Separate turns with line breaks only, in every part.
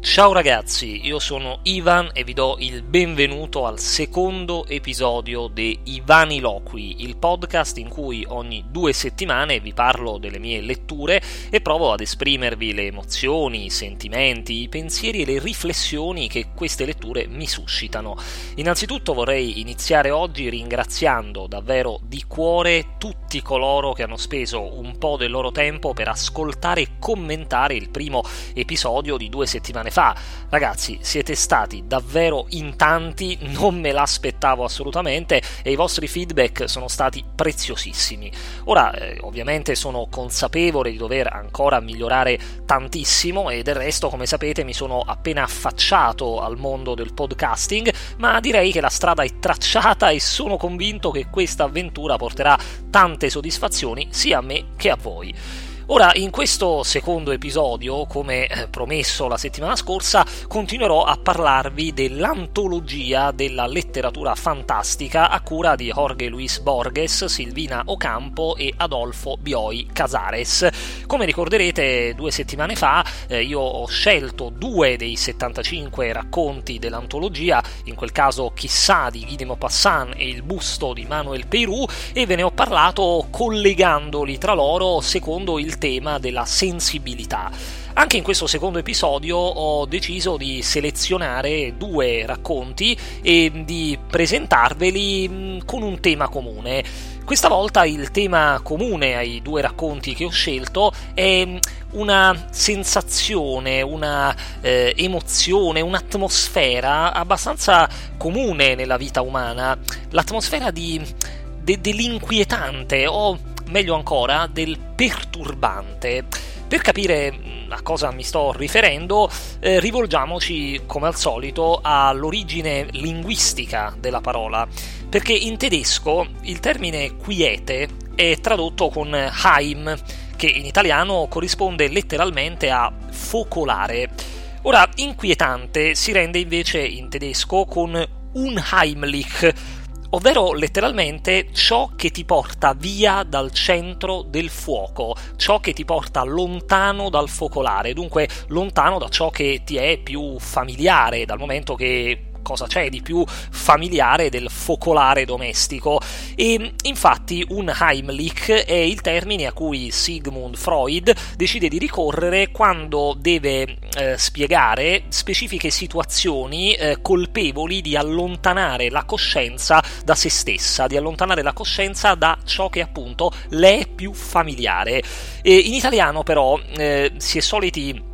Ciao ragazzi, io sono Ivan e vi do il benvenuto al secondo episodio di Ivaniloqui, il podcast in cui ogni due settimane vi parlo delle mie letture e provo ad esprimervi le emozioni, i sentimenti, i pensieri e le riflessioni che queste letture mi suscitano. Innanzitutto vorrei iniziare oggi ringraziando davvero di cuore tutti coloro che hanno speso un po' del loro tempo per ascoltare e commentare il primo episodio di due settimane fa fa. Ragazzi, siete stati davvero in tanti, non me l'aspettavo assolutamente e i vostri feedback sono stati preziosissimi. Ora, eh, ovviamente sono consapevole di dover ancora migliorare tantissimo e del resto, come sapete, mi sono appena affacciato al mondo del podcasting, ma direi che la strada è tracciata e sono convinto che questa avventura porterà tante soddisfazioni sia a me che a voi. Ora, in questo secondo episodio, come eh, promesso la settimana scorsa, continuerò a parlarvi dell'antologia della letteratura fantastica a cura di Jorge Luis Borges, Silvina Ocampo e Adolfo Bioi Casares. Come ricorderete, due settimane fa eh, io ho scelto due dei 75 racconti dell'antologia, in quel caso Chissà di Guy de Maupassant e Il busto di Manuel Peirou, e ve ne ho parlato collegandoli tra loro secondo il tema della sensibilità. Anche in questo secondo episodio ho deciso di selezionare due racconti e di presentarveli con un tema comune. Questa volta il tema comune ai due racconti che ho scelto è una sensazione, una eh, emozione, un'atmosfera abbastanza comune nella vita umana, l'atmosfera di, de, dell'inquietante o meglio ancora del perturbante. Per capire mm, a cosa mi sto riferendo, eh, rivolgiamoci come al solito all'origine linguistica della parola, perché in tedesco il termine quiete è tradotto con Heim, che in italiano corrisponde letteralmente a focolare. Ora, inquietante si rende invece in tedesco con Unheimlich, ovvero letteralmente ciò che ti porta via dal centro del fuoco, ciò che ti porta lontano dal focolare, dunque lontano da ciò che ti è più familiare, dal momento che cosa c'è di più familiare del focolare domestico e infatti un Heimlich è il termine a cui Sigmund Freud decide di ricorrere quando deve eh, spiegare specifiche situazioni eh, colpevoli di allontanare la coscienza da se stessa, di allontanare la coscienza da ciò che appunto le è più familiare. E in italiano però eh, si è soliti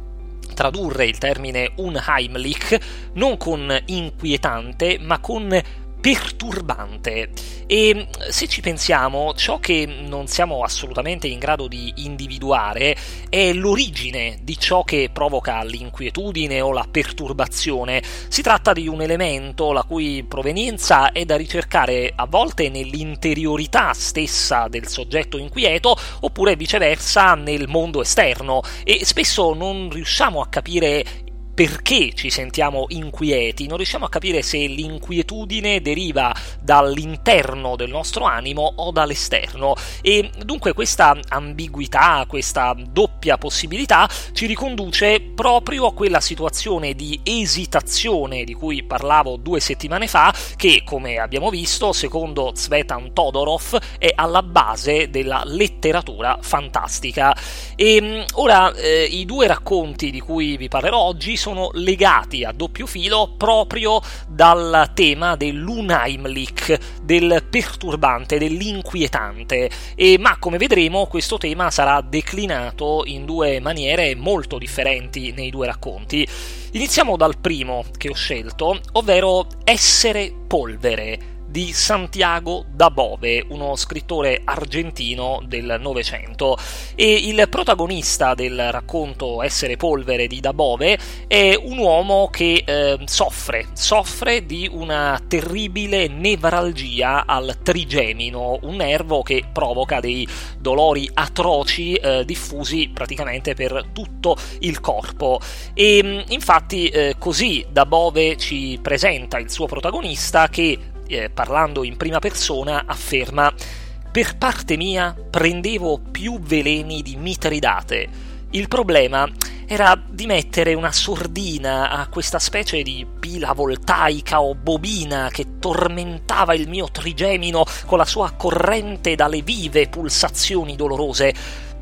tradurre il termine Unheimlich non con inquietante, ma con perturbante. E se ci pensiamo ciò che non siamo assolutamente in grado di individuare è l'origine di ciò che provoca l'inquietudine o la perturbazione. Si tratta di un elemento la cui provenienza è da ricercare a volte nell'interiorità stessa del soggetto inquieto oppure viceversa nel mondo esterno e spesso non riusciamo a capire perché ci sentiamo inquieti, non riusciamo a capire se l'inquietudine deriva dall'interno del nostro animo o dall'esterno. E dunque questa ambiguità, questa doppia possibilità ci riconduce proprio a quella situazione di esitazione di cui parlavo due settimane fa che come abbiamo visto secondo Svetan Todorov è alla base della letteratura fantastica. E ora eh, i due racconti di cui vi parlerò oggi sono legati a doppio filo proprio dal tema dell'Unheimlich, del perturbante, dell'inquietante, e, ma come vedremo questo tema sarà declinato in due maniere molto differenti nei due racconti. Iniziamo dal primo che ho scelto, ovvero essere polvere di Santiago da Bove, uno scrittore argentino del Novecento. E il protagonista del racconto Essere polvere di da Bove è un uomo che eh, soffre, soffre di una terribile nevralgia al trigemino, un nervo che provoca dei dolori atroci eh, diffusi praticamente per tutto il corpo. E infatti eh, così da Bove ci presenta il suo protagonista che eh, parlando in prima persona, afferma per parte mia prendevo più veleni di Mitridate. Il problema era di mettere una sordina a questa specie di pila voltaica o bobina che tormentava il mio trigemino con la sua corrente dalle vive pulsazioni dolorose.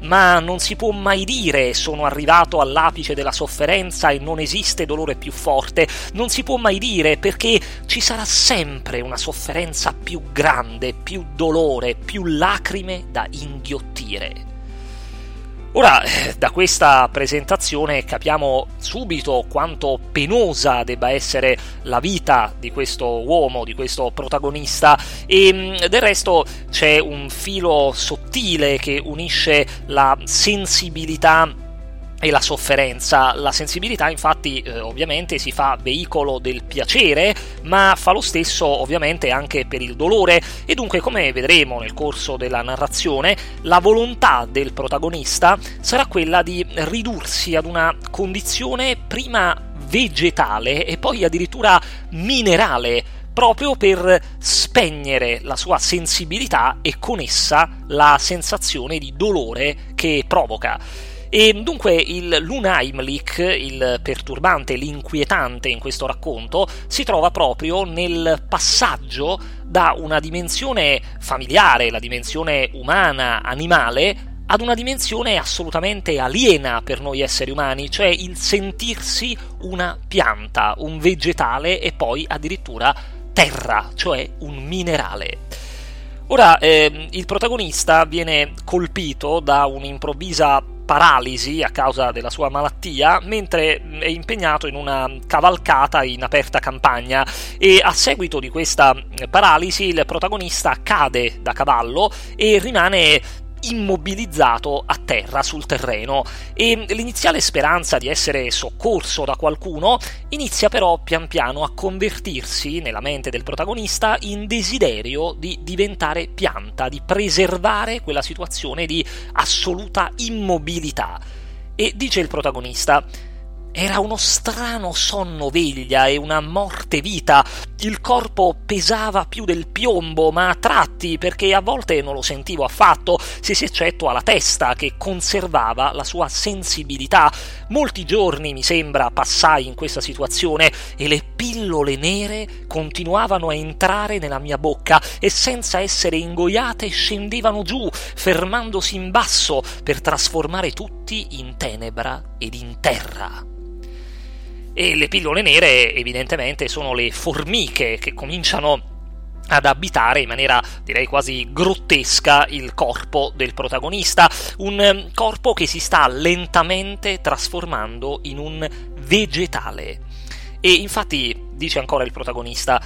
Ma non si può mai dire sono arrivato all'apice della sofferenza e non esiste dolore più forte. Non si può mai dire perché ci sarà sempre una sofferenza più grande, più dolore, più lacrime da inghiottire. Ora, da questa presentazione capiamo subito quanto penosa debba essere la vita di questo uomo, di questo protagonista. E mm, del resto c'è un filo sottile che unisce la sensibilità e la sofferenza. La sensibilità infatti eh, ovviamente si fa veicolo del piacere, ma fa lo stesso ovviamente anche per il dolore e dunque come vedremo nel corso della narrazione, la volontà del protagonista sarà quella di ridursi ad una condizione prima vegetale e poi addirittura minerale proprio per spegnere la sua sensibilità e con essa la sensazione di dolore che provoca. E dunque il Lunheimlich, il perturbante, l'inquietante in questo racconto, si trova proprio nel passaggio da una dimensione familiare, la dimensione umana, animale, ad una dimensione assolutamente aliena per noi esseri umani, cioè il sentirsi una pianta, un vegetale e poi addirittura terra, cioè un minerale. Ora, eh, il protagonista viene colpito da un'improvvisa paralisi a causa della sua malattia mentre è impegnato in una cavalcata in aperta campagna. E a seguito di questa paralisi il protagonista cade da cavallo e rimane immobilizzato a terra sul terreno e l'iniziale speranza di essere soccorso da qualcuno inizia però pian piano a convertirsi nella mente del protagonista in desiderio di diventare pianta, di preservare quella situazione di assoluta immobilità. E dice il protagonista era uno strano sonno veglia e una morte vita. Il corpo pesava più del piombo, ma a tratti, perché a volte non lo sentivo affatto, se si eccettua la testa, che conservava la sua sensibilità. Molti giorni, mi sembra, passai in questa situazione e le pillole nere continuavano a entrare nella mia bocca e senza essere ingoiate scendevano giù, fermandosi in basso per trasformare tutti in tenebra ed in terra. E le pillole nere evidentemente sono le formiche che cominciano ad abitare in maniera direi quasi grottesca il corpo del protagonista, un ehm, corpo che si sta lentamente trasformando in un vegetale. E infatti, dice ancora il protagonista,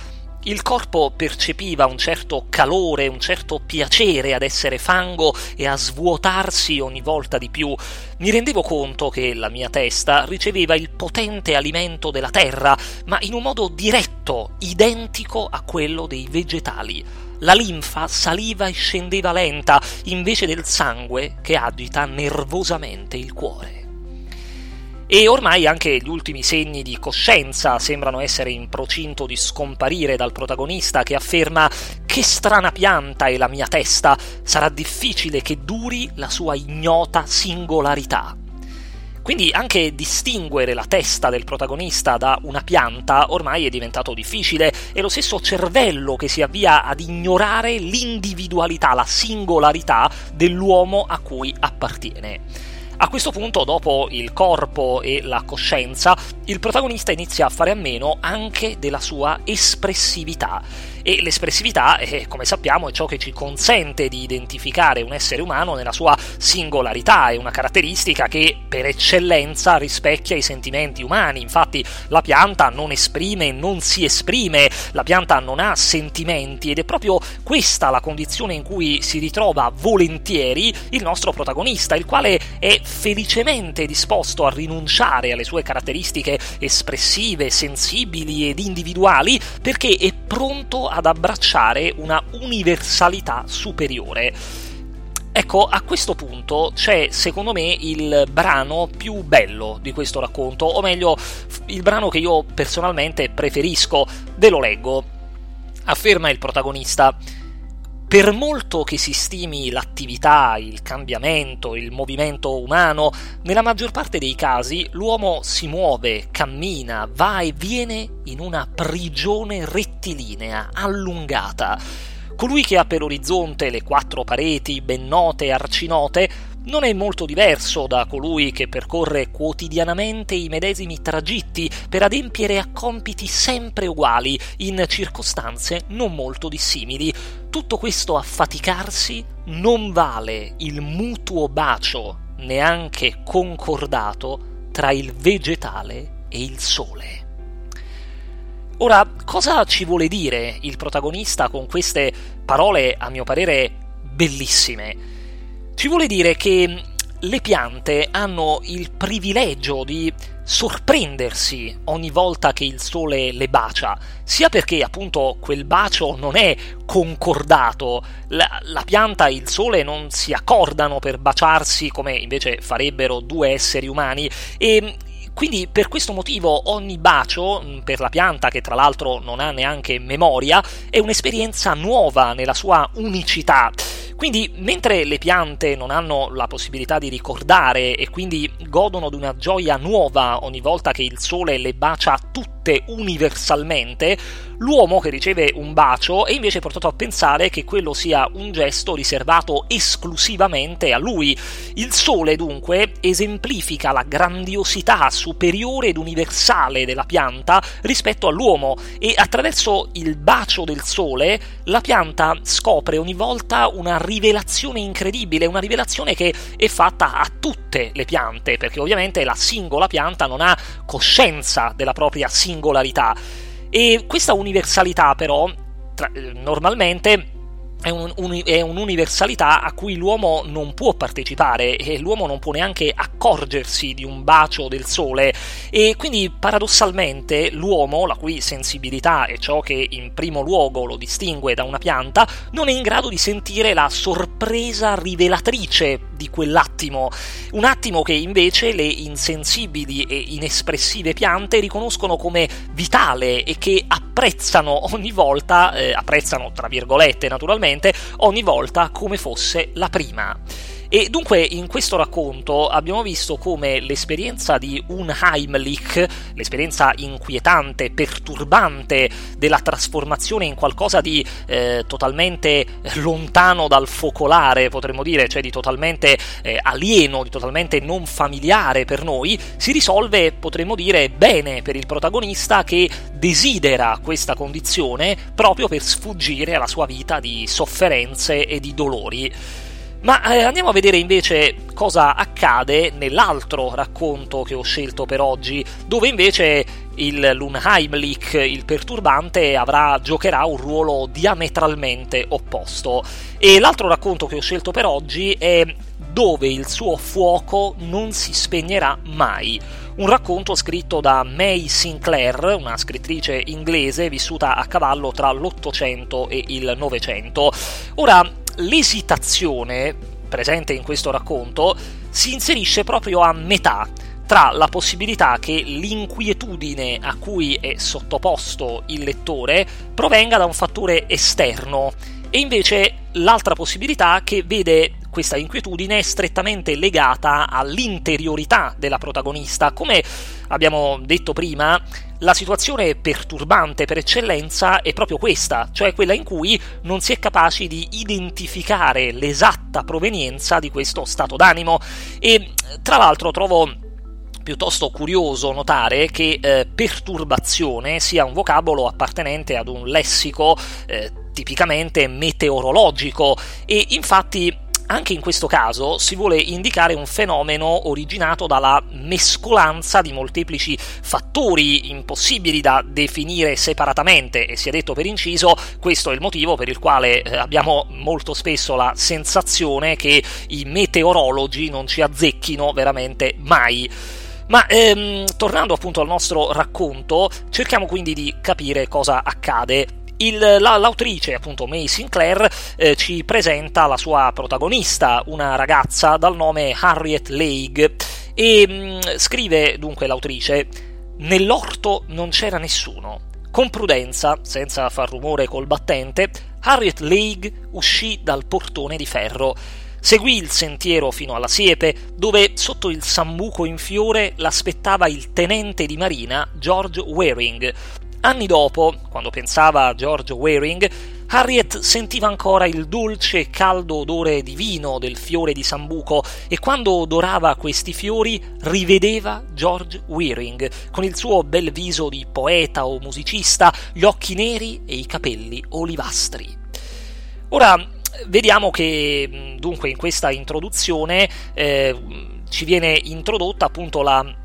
il corpo percepiva un certo calore, un certo piacere ad essere fango e a svuotarsi ogni volta di più. Mi rendevo conto che la mia testa riceveva il potente alimento della terra, ma in un modo diretto, identico a quello dei vegetali. La linfa saliva e scendeva lenta, invece del sangue che agita nervosamente il cuore. E ormai anche gli ultimi segni di coscienza sembrano essere in procinto di scomparire dal protagonista che afferma che strana pianta è la mia testa, sarà difficile che duri la sua ignota singolarità. Quindi anche distinguere la testa del protagonista da una pianta ormai è diventato difficile, è lo stesso cervello che si avvia ad ignorare l'individualità, la singolarità dell'uomo a cui appartiene. A questo punto, dopo il corpo e la coscienza, il protagonista inizia a fare a meno anche della sua espressività e l'espressività, eh, come sappiamo, è ciò che ci consente di identificare un essere umano nella sua singolarità, è una caratteristica che per eccellenza rispecchia i sentimenti umani, infatti la pianta non esprime, non si esprime, la pianta non ha sentimenti ed è proprio questa la condizione in cui si ritrova volentieri il nostro protagonista, il quale è felicemente disposto a rinunciare alle sue caratteristiche espressive, sensibili ed individuali perché è pronto a ad abbracciare una universalità superiore. Ecco, a questo punto c'è secondo me il brano più bello di questo racconto, o meglio, il brano che io personalmente preferisco. Ve lo leggo. Afferma il protagonista. Per molto che si stimi l'attività, il cambiamento, il movimento umano, nella maggior parte dei casi l'uomo si muove, cammina, va e viene in una prigione rettilinea, allungata. Colui che ha per orizzonte le quattro pareti ben note e arcinote non è molto diverso da colui che percorre quotidianamente i medesimi tragitti per adempiere a compiti sempre uguali in circostanze non molto dissimili. Tutto questo affaticarsi non vale il mutuo bacio, neanche concordato, tra il vegetale e il sole. Ora, cosa ci vuole dire il protagonista con queste parole, a mio parere, bellissime? Ci vuole dire che le piante hanno il privilegio di sorprendersi ogni volta che il sole le bacia, sia perché appunto quel bacio non è concordato, la, la, pianta e il sole non si accordano per baciarsi come invece farebbero due esseri umani. E quindi per questo motivo ogni bacio, per la pianta che tra l'altro non ha neanche memoria, è un'esperienza nuova nella sua unicità. Quindi, mentre le piante non hanno la possibilità di ricordare e quindi godono di una gioia nuova ogni volta che il sole le bacia tutte universalmente, l'uomo che riceve un bacio è invece portato a pensare che quello sia un gesto riservato esclusivamente a lui. Il sole, dunque, esemplifica la grandiosità superiore ed universale della pianta rispetto all'uomo e attraverso il bacio del sole la pianta scopre ogni volta una rivelazione incredibile, una rivelazione che è fatta a tutte le piante, perché ovviamente la singola pianta non ha coscienza della propria singolarità. E questa universalità però tra, eh, normalmente è, un, un, è, un'universalità a cui l'uomo non può partecipare e l'uomo non può neanche accorgersi di un bacio del sole. E quindi paradossalmente l'uomo, la cui sensibilità è ciò che in primo luogo lo distingue da una pianta, non è in grado di sentire la sorpresa rivelatrice di quell'attimo, un attimo che invece le insensibili e inespressive piante riconoscono come vitale e che apprezzano ogni volta, eh, apprezzano tra virgolette naturalmente, ogni volta come fosse la prima. E dunque in questo racconto abbiamo visto come l'esperienza di un Heimlich, l'esperienza inquietante, perturbante della trasformazione in qualcosa di eh, totalmente lontano dal focolare, potremmo dire, cioè di totalmente eh, alieno, di totalmente non familiare per noi, si risolve, potremmo dire, bene per il protagonista che desidera questa condizione proprio per sfuggire alla sua vita di sofferenze e di dolori. Ma eh, andiamo a vedere invece cosa accade nell'altro racconto che ho scelto per oggi, dove invece il Lunheimlich, il perturbante, avrà, giocherà un ruolo diametralmente opposto. E l'altro racconto che ho scelto per oggi è dove il suo fuoco non si spegnerà mai. Un racconto scritto da May Sinclair, una scrittrice inglese vissuta a cavallo tra l'Ottocento e il Novecento. Ora, l'esitazione presente in questo racconto si inserisce proprio a metà tra la possibilità che l'inquietudine a cui è sottoposto il lettore provenga da un fattore esterno e invece l'altra possibilità che vede questa inquietudine strettamente legata all'interiorità della protagonista. Come abbiamo detto prima, la situazione perturbante per eccellenza è proprio questa, cioè quella in cui non si è capaci di identificare l'esatta provenienza di questo stato d'animo. E tra l'altro trovo piuttosto curioso notare che eh, perturbazione sia un vocabolo appartenente ad un lessico eh, tipicamente meteorologico. E infatti anche in questo caso si vuole indicare un fenomeno originato dalla mescolanza di molteplici fattori impossibili da definire separatamente e si è detto per inciso, questo è il motivo per il quale eh, abbiamo molto spesso la sensazione che i meteorologi non ci azzecchino veramente mai. Ma ehm, tornando appunto al nostro racconto, cerchiamo quindi di capire cosa accade il, la, l'autrice, appunto May Sinclair, eh, ci presenta la sua protagonista, una ragazza dal nome Harriet Leigh, e mh, mm, scrive dunque l'autrice: Nell'orto non c'era nessuno. Con prudenza, senza far rumore col battente, Harriet Lake uscì dal portone di ferro. Seguì il sentiero fino alla siepe, dove sotto il sambuco in fiore l'aspettava il tenente di marina George Waring. Anni dopo, quando pensava a George Waring, Harriet sentiva ancora il dolce e caldo odore di vino del fiore di sambuco e quando odorava questi fiori rivedeva George Waring con il suo bel viso di poeta o musicista, gli occhi neri e i capelli olivastri. Ora vediamo che dunque in questa introduzione eh, ci viene introdotta appunto la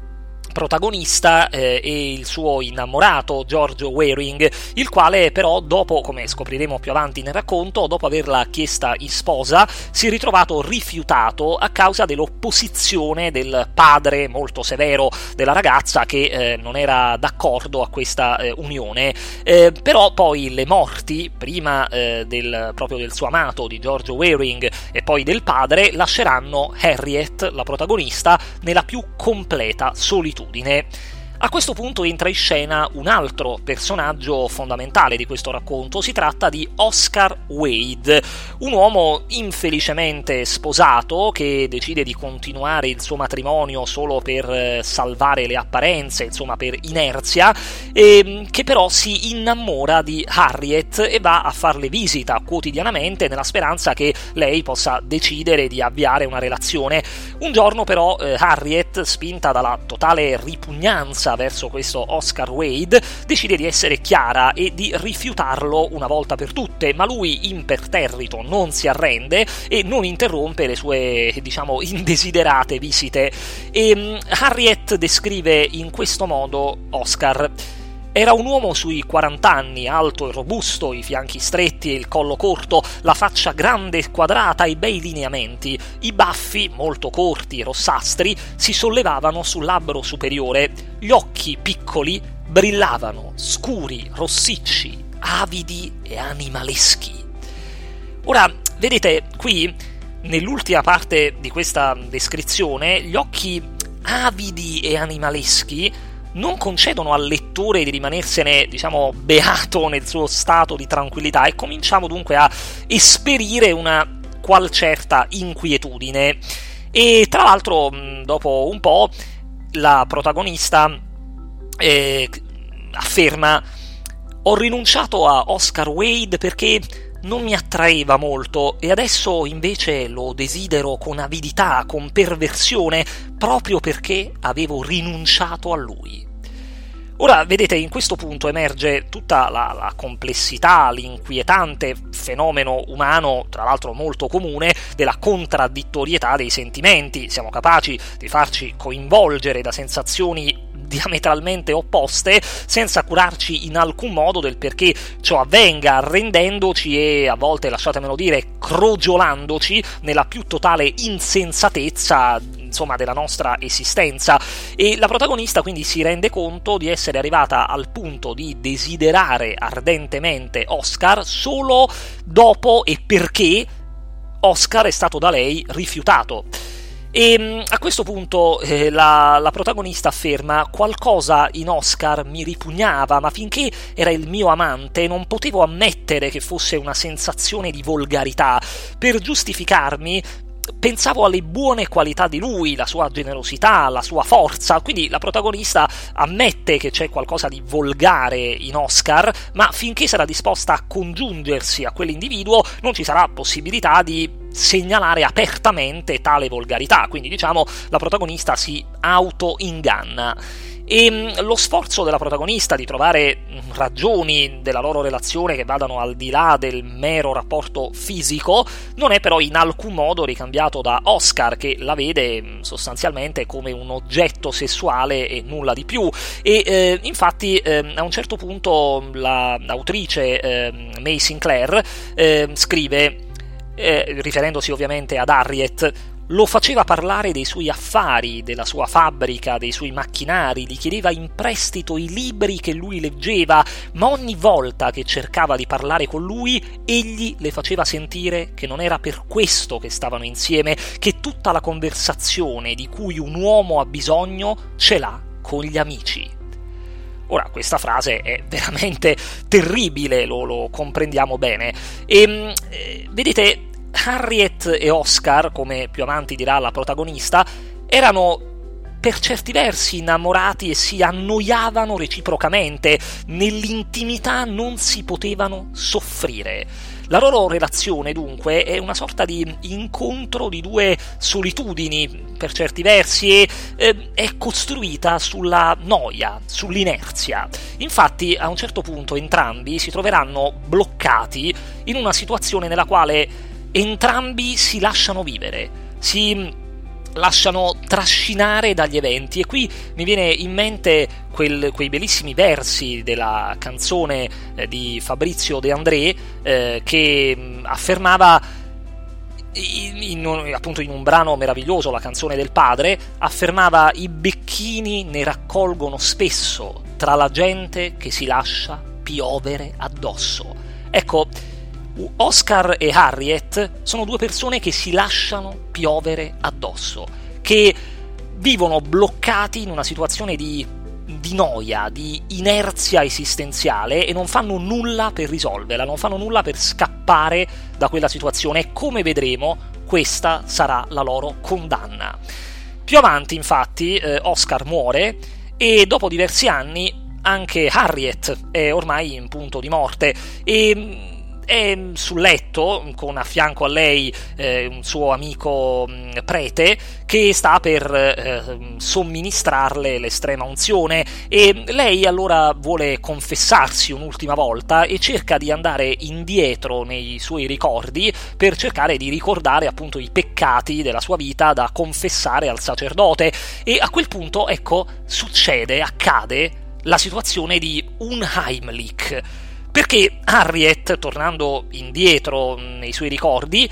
protagonista eh, e il suo innamorato George Waring, il quale però dopo, come scopriremo più avanti nel racconto, dopo averla chiesta in sposa, si è ritrovato rifiutato a causa dell'opposizione del padre molto severo della ragazza che eh, non era d'accordo a questa eh, unione. Eh, però poi le morti, prima eh, del, proprio del suo amato, di George Waring, e poi del padre, lasceranno Harriet, la protagonista, nella più completa solitudine solitudine. A questo punto entra in scena un altro personaggio fondamentale di questo racconto, si tratta di Oscar Wade, un uomo infelicemente sposato che decide di continuare il suo matrimonio solo per eh, salvare le apparenze, insomma per inerzia, e che però si innamora di Harriet e va a farle visita quotidianamente nella speranza che lei possa decidere di avviare una relazione. Un giorno però eh, Harriet, spinta dalla totale ripugnanza verso questo Oscar Wade, decide di essere chiara e di rifiutarlo una volta per tutte, ma lui imperterrito non si arrende e non interrompe le sue, diciamo, indesiderate visite. E mm, Harriet descrive in questo modo Oscar. Era un uomo sui 40 anni, alto e robusto, i fianchi stretti e il collo corto, la faccia grande e quadrata e bei lineamenti. I baffi, molto corti e rossastri, si sollevavano sul labbro superiore. Gli occhi piccoli brillavano, scuri, rossicci, avidi e animaleschi. Ora, vedete, qui, nell'ultima parte di questa descrizione, gli occhi avidi e animaleschi non concedono al lettore di rimanersene, diciamo, beato nel suo stato di tranquillità e cominciamo dunque a esperire una qual certa inquietudine. E tra l'altro, dopo un po', la protagonista eh, afferma: Ho rinunciato a Oscar Wade perché non mi attraeva molto e adesso invece lo desidero con avidità, con perversione, proprio perché avevo rinunciato a lui. Ora, vedete, in questo punto emerge tutta la, la, complessità, l'inquietante fenomeno umano, tra l'altro molto comune, della contraddittorietà dei sentimenti. Siamo capaci di farci coinvolgere da sensazioni diametralmente opposte senza curarci in alcun modo del perché ciò avvenga, arrendendoci e a volte, lasciatemelo dire, crogiolandoci nella più totale insensatezza insomma della nostra esistenza e la protagonista quindi si rende conto di essere arrivata al punto di desiderare ardentemente Oscar solo dopo e perché Oscar è stato da lei rifiutato. E mm, a questo punto eh, la, la, protagonista afferma qualcosa in Oscar mi ripugnava, ma finché era il mio amante non potevo ammettere che fosse una sensazione di volgarità. Per giustificarmi pensavo alle buone qualità di lui, la sua generosità, la sua forza, quindi la protagonista ammette che c'è qualcosa di volgare in Oscar, ma finché sarà disposta a congiungersi a quell'individuo non ci sarà possibilità di segnalare apertamente tale volgarità, quindi diciamo la protagonista si auto-inganna. E mm, lo sforzo della protagonista di trovare mm, ragioni della loro relazione che vadano al di là del mero rapporto fisico non è però in alcun modo ricambiato da Oscar che la vede mm, sostanzialmente come un oggetto sessuale e nulla di più. E eh, infatti eh, a un certo punto la, l'autrice eh, May Sinclair scrive riferendosi ovviamente ad Harriet lo faceva parlare dei suoi affari, della sua fabbrica, dei suoi macchinari, gli chiedeva in prestito i libri che lui leggeva, ma ogni volta che cercava di parlare con lui, egli le faceva sentire che non era per questo che stavano insieme, che tutta la conversazione di cui un uomo ha bisogno ce l'ha con gli amici. Ora, questa frase è veramente terribile, lo, lo comprendiamo bene. E ehm, eh, vedete, Harriet e Oscar, come più avanti dirà la protagonista, erano per certi versi innamorati e si annoiavano reciprocamente, nell'intimità non si potevano soffrire. La loro relazione, dunque, è una sorta di incontro di due solitudini, per certi versi, e eh, è costruita sulla noia, sull'inerzia. Infatti, a un certo punto, entrambi si troveranno bloccati in una situazione nella quale entrambi si lasciano vivere, si lasciano trascinare dagli eventi e qui mi viene in mente quel, quei bellissimi versi della canzone eh, di Fabrizio De André eh, che mh, affermava in, in, appunto in un brano meraviglioso, la canzone del padre, affermava i becchini ne raccolgono spesso tra la gente che si lascia piovere addosso. Ecco, Oscar e Harriet sono due persone che si lasciano piovere addosso, che vivono bloccati in una situazione di, di, noia, di inerzia esistenziale e non fanno nulla per risolverla, non fanno nulla per scappare da quella situazione e come vedremo questa sarà la loro condanna. Più avanti infatti eh, Oscar muore e dopo diversi anni anche Harriet è ormai in punto di morte e è sul letto con a fianco a lei eh, un suo amico mh, mm, prete che sta per eh, somministrarle l'estrema unzione. E lei allora vuole confessarsi un'ultima volta e cerca di andare indietro nei suoi ricordi per cercare di ricordare appunto i peccati della sua vita da confessare al sacerdote. E a quel punto ecco succede, accade la situazione di un Heimlich perché Harriet, tornando indietro nei suoi ricordi,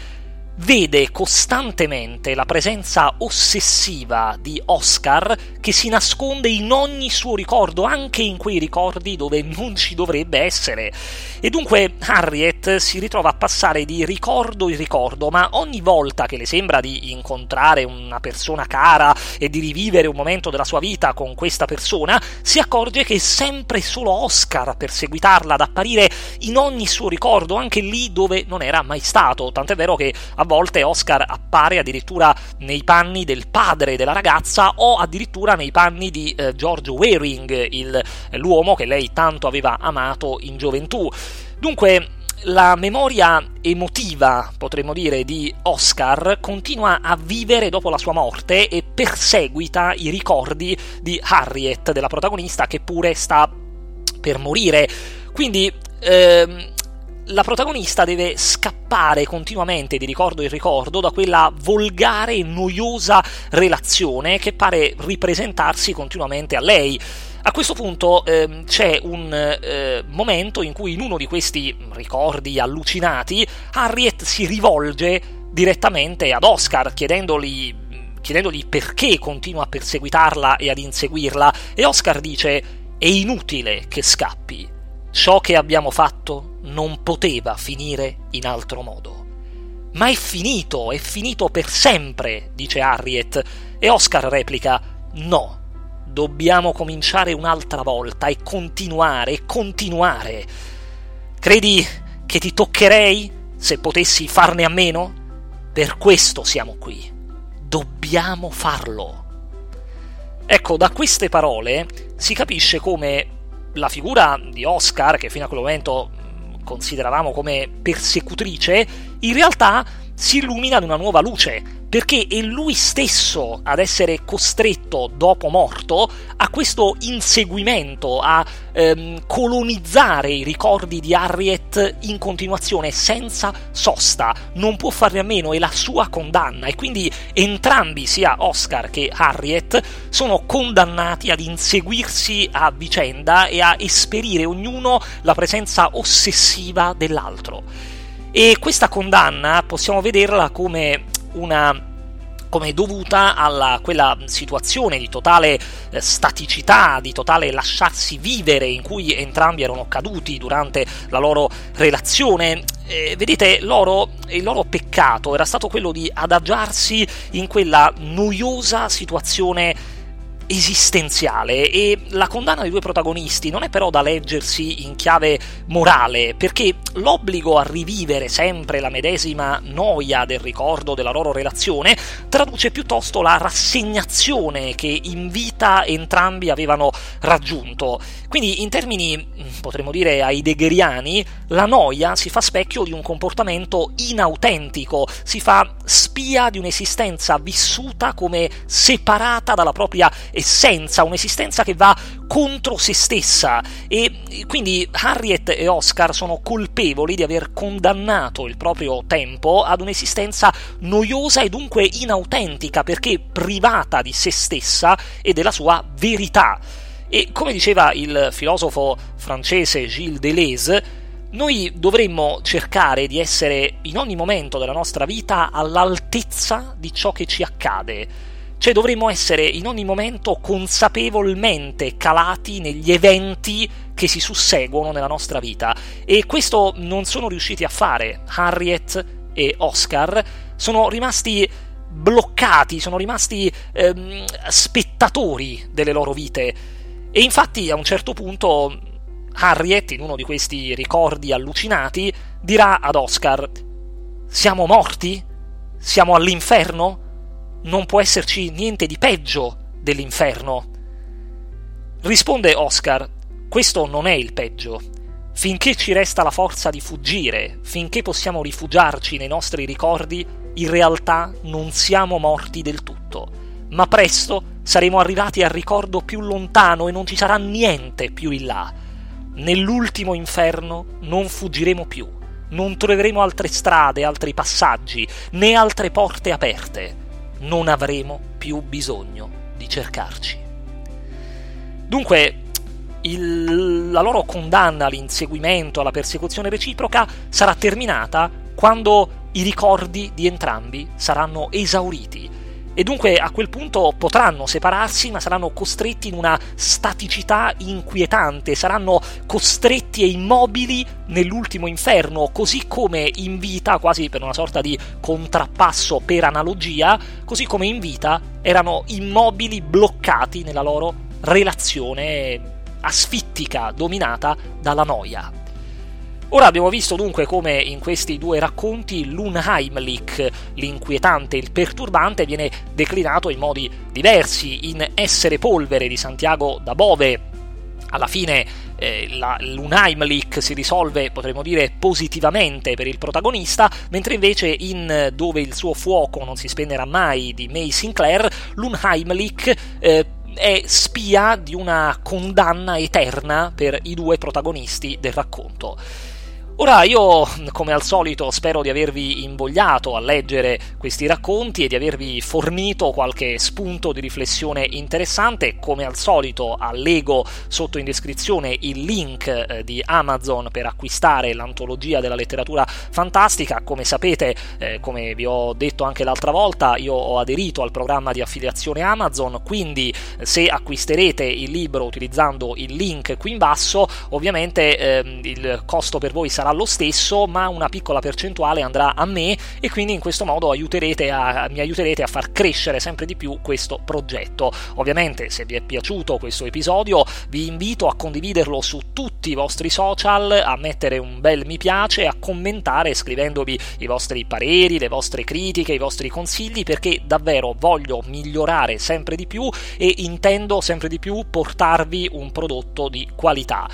vede costantemente la presenza ossessiva di Oscar che si nasconde in ogni suo ricordo, anche in quei ricordi dove non ci dovrebbe essere. E dunque Harriet si ritrova a passare di ricordo in ricordo, ma ogni volta che le sembra di incontrare una persona cara e di rivivere un momento della sua vita con questa persona, si accorge che è sempre solo Oscar a perseguitarla, ad apparire in ogni suo ricordo, anche lì dove non era mai stato. Tant'è vero che a volte Oscar appare addirittura nei panni del padre della ragazza o addirittura nei panni di eh, George Waring, il, l'uomo che lei tanto aveva amato in gioventù. Dunque, la memoria emotiva, potremmo dire, di Oscar continua a vivere dopo la sua morte e perseguita i ricordi di Harriet, della protagonista, che pure sta per morire. Quindi ehm, la protagonista deve scappare continuamente di ricordo in ricordo da quella volgare e noiosa relazione che pare ripresentarsi continuamente a lei. A questo punto eh, c'è un eh, momento in cui in uno di questi ricordi allucinati Harriet si rivolge direttamente ad Oscar chiedendogli, chiedendogli perché continua a perseguitarla e ad inseguirla e Oscar dice è inutile che scappi Ciò che abbiamo fatto non poteva finire in altro modo. Ma è finito, è finito per sempre, dice Harriet, e Oscar replica no, dobbiamo cominciare un'altra volta e continuare e continuare. Credi che ti toccherei se potessi farne a meno? Per questo siamo qui. Dobbiamo farlo. Ecco, da queste parole si capisce come la figura di Oscar, che fino a quel momento consideravamo come persecutrice, in realtà si illumina ad una nuova luce, perché è lui stesso ad essere costretto, dopo morto, a questo inseguimento, a ehm, colonizzare i ricordi di Harriet in continuazione, senza sosta. Non può farne a meno, è la sua condanna. E quindi entrambi, sia Oscar che Harriet, sono condannati ad inseguirsi a vicenda e a esperire ognuno la presenza ossessiva dell'altro. E questa condanna possiamo vederla come una come dovuta a quella situazione di totale eh, staticità, di totale lasciarsi vivere in cui entrambi erano caduti durante la loro relazione. Eh, vedete, loro, il loro peccato era stato quello di adagiarsi in quella noiosa situazione esistenziale e la condanna dei due protagonisti non è però da leggersi in chiave morale, perché l'obbligo a rivivere sempre la medesima noia del ricordo della loro relazione traduce piuttosto la rassegnazione che in vita entrambi avevano raggiunto. Quindi in termini, potremmo dire, heideggeriani, la noia si fa specchio di un comportamento inautentico, si fa spia di un'esistenza vissuta come separata dalla propria essenza, un'esistenza che va contro se stessa e quindi Harriet e Oscar sono colpevoli di aver condannato il proprio tempo ad un'esistenza noiosa e dunque inautentica perché privata di se stessa e della sua verità. E come diceva il filosofo francese Gilles Deleuze, noi dovremmo cercare di essere in ogni momento della nostra vita all'altezza di ciò che ci accade. Cioè dovremmo essere in ogni momento consapevolmente calati negli eventi che si susseguono nella nostra vita. E questo non sono riusciti a fare Harriet e Oscar, sono rimasti bloccati, sono rimasti ehm, spettatori delle loro vite e infatti a un certo punto Harriet, in uno di questi ricordi allucinati, dirà ad Oscar: Siamo morti? Siamo all'inferno? Non può esserci niente di peggio dell'inferno. Risponde Oscar: Questo non è il peggio. Finché ci resta la forza di fuggire, finché possiamo rifugiarci nei nostri ricordi, in realtà non siamo morti del tutto. Ma presto saremo arrivati al ricordo più lontano e non ci sarà niente più in là. Nell'ultimo inferno non fuggiremo più, non troveremo altre strade, altri passaggi, né altre porte aperte. Non avremo più bisogno di cercarci. Dunque, il, la loro condanna all'inseguimento, alla persecuzione reciproca sarà terminata quando i ricordi di entrambi saranno esauriti e dunque a quel punto potranno separarsi ma saranno costretti in una staticità inquietante, saranno costretti e immobili nell'ultimo inferno, così come in vita, quasi per una sorta di contrappasso per analogia, così come in vita erano immobili, bloccati nella loro relazione asfittica, dominata dalla noia. Ora abbiamo visto dunque come in questi due racconti l'Unheimlich, l'inquietante, il perturbante, viene declinato in modi diversi. In Essere polvere di Santiago da Bove alla fine eh, la, l'Unheimlich si risolve, potremmo dire, positivamente per il protagonista, mentre invece in Dove il suo fuoco non si spenderà mai di May Sinclair, l'Unheimlich eh, è spia di una condanna eterna per i due protagonisti del racconto. Ora io, come al solito, spero di avervi invogliato a leggere questi racconti e di avervi fornito qualche spunto di riflessione interessante. Come al solito, allego sotto in descrizione il link eh, di Amazon per acquistare l'antologia della letteratura fantastica. Come sapete, eh, come vi ho detto anche l'altra volta, io ho aderito al programma di affiliazione Amazon, quindi se acquisterete il libro utilizzando il link qui in basso, ovviamente eh, il costo per voi sarà lo stesso, ma una piccola percentuale andrà a me e quindi in questo modo aiuterete a, mi aiuterete a far crescere sempre di più questo progetto. Ovviamente, se vi è piaciuto questo episodio, vi invito a condividerlo su tutti i vostri social, a mettere un bel mi piace, a commentare scrivendovi i vostri pareri, le vostre critiche, i vostri consigli, perché davvero voglio migliorare sempre di più e intendo sempre di più portarvi un prodotto di qualità.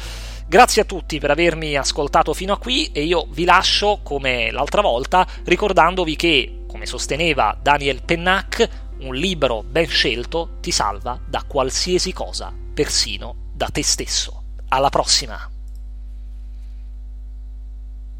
Grazie a tutti per avermi ascoltato fino a qui e io vi lascio, come l'altra volta, ricordandovi che, come sosteneva Daniel Pennac, un libro ben scelto ti salva da qualsiasi cosa, persino da te stesso. Alla prossima!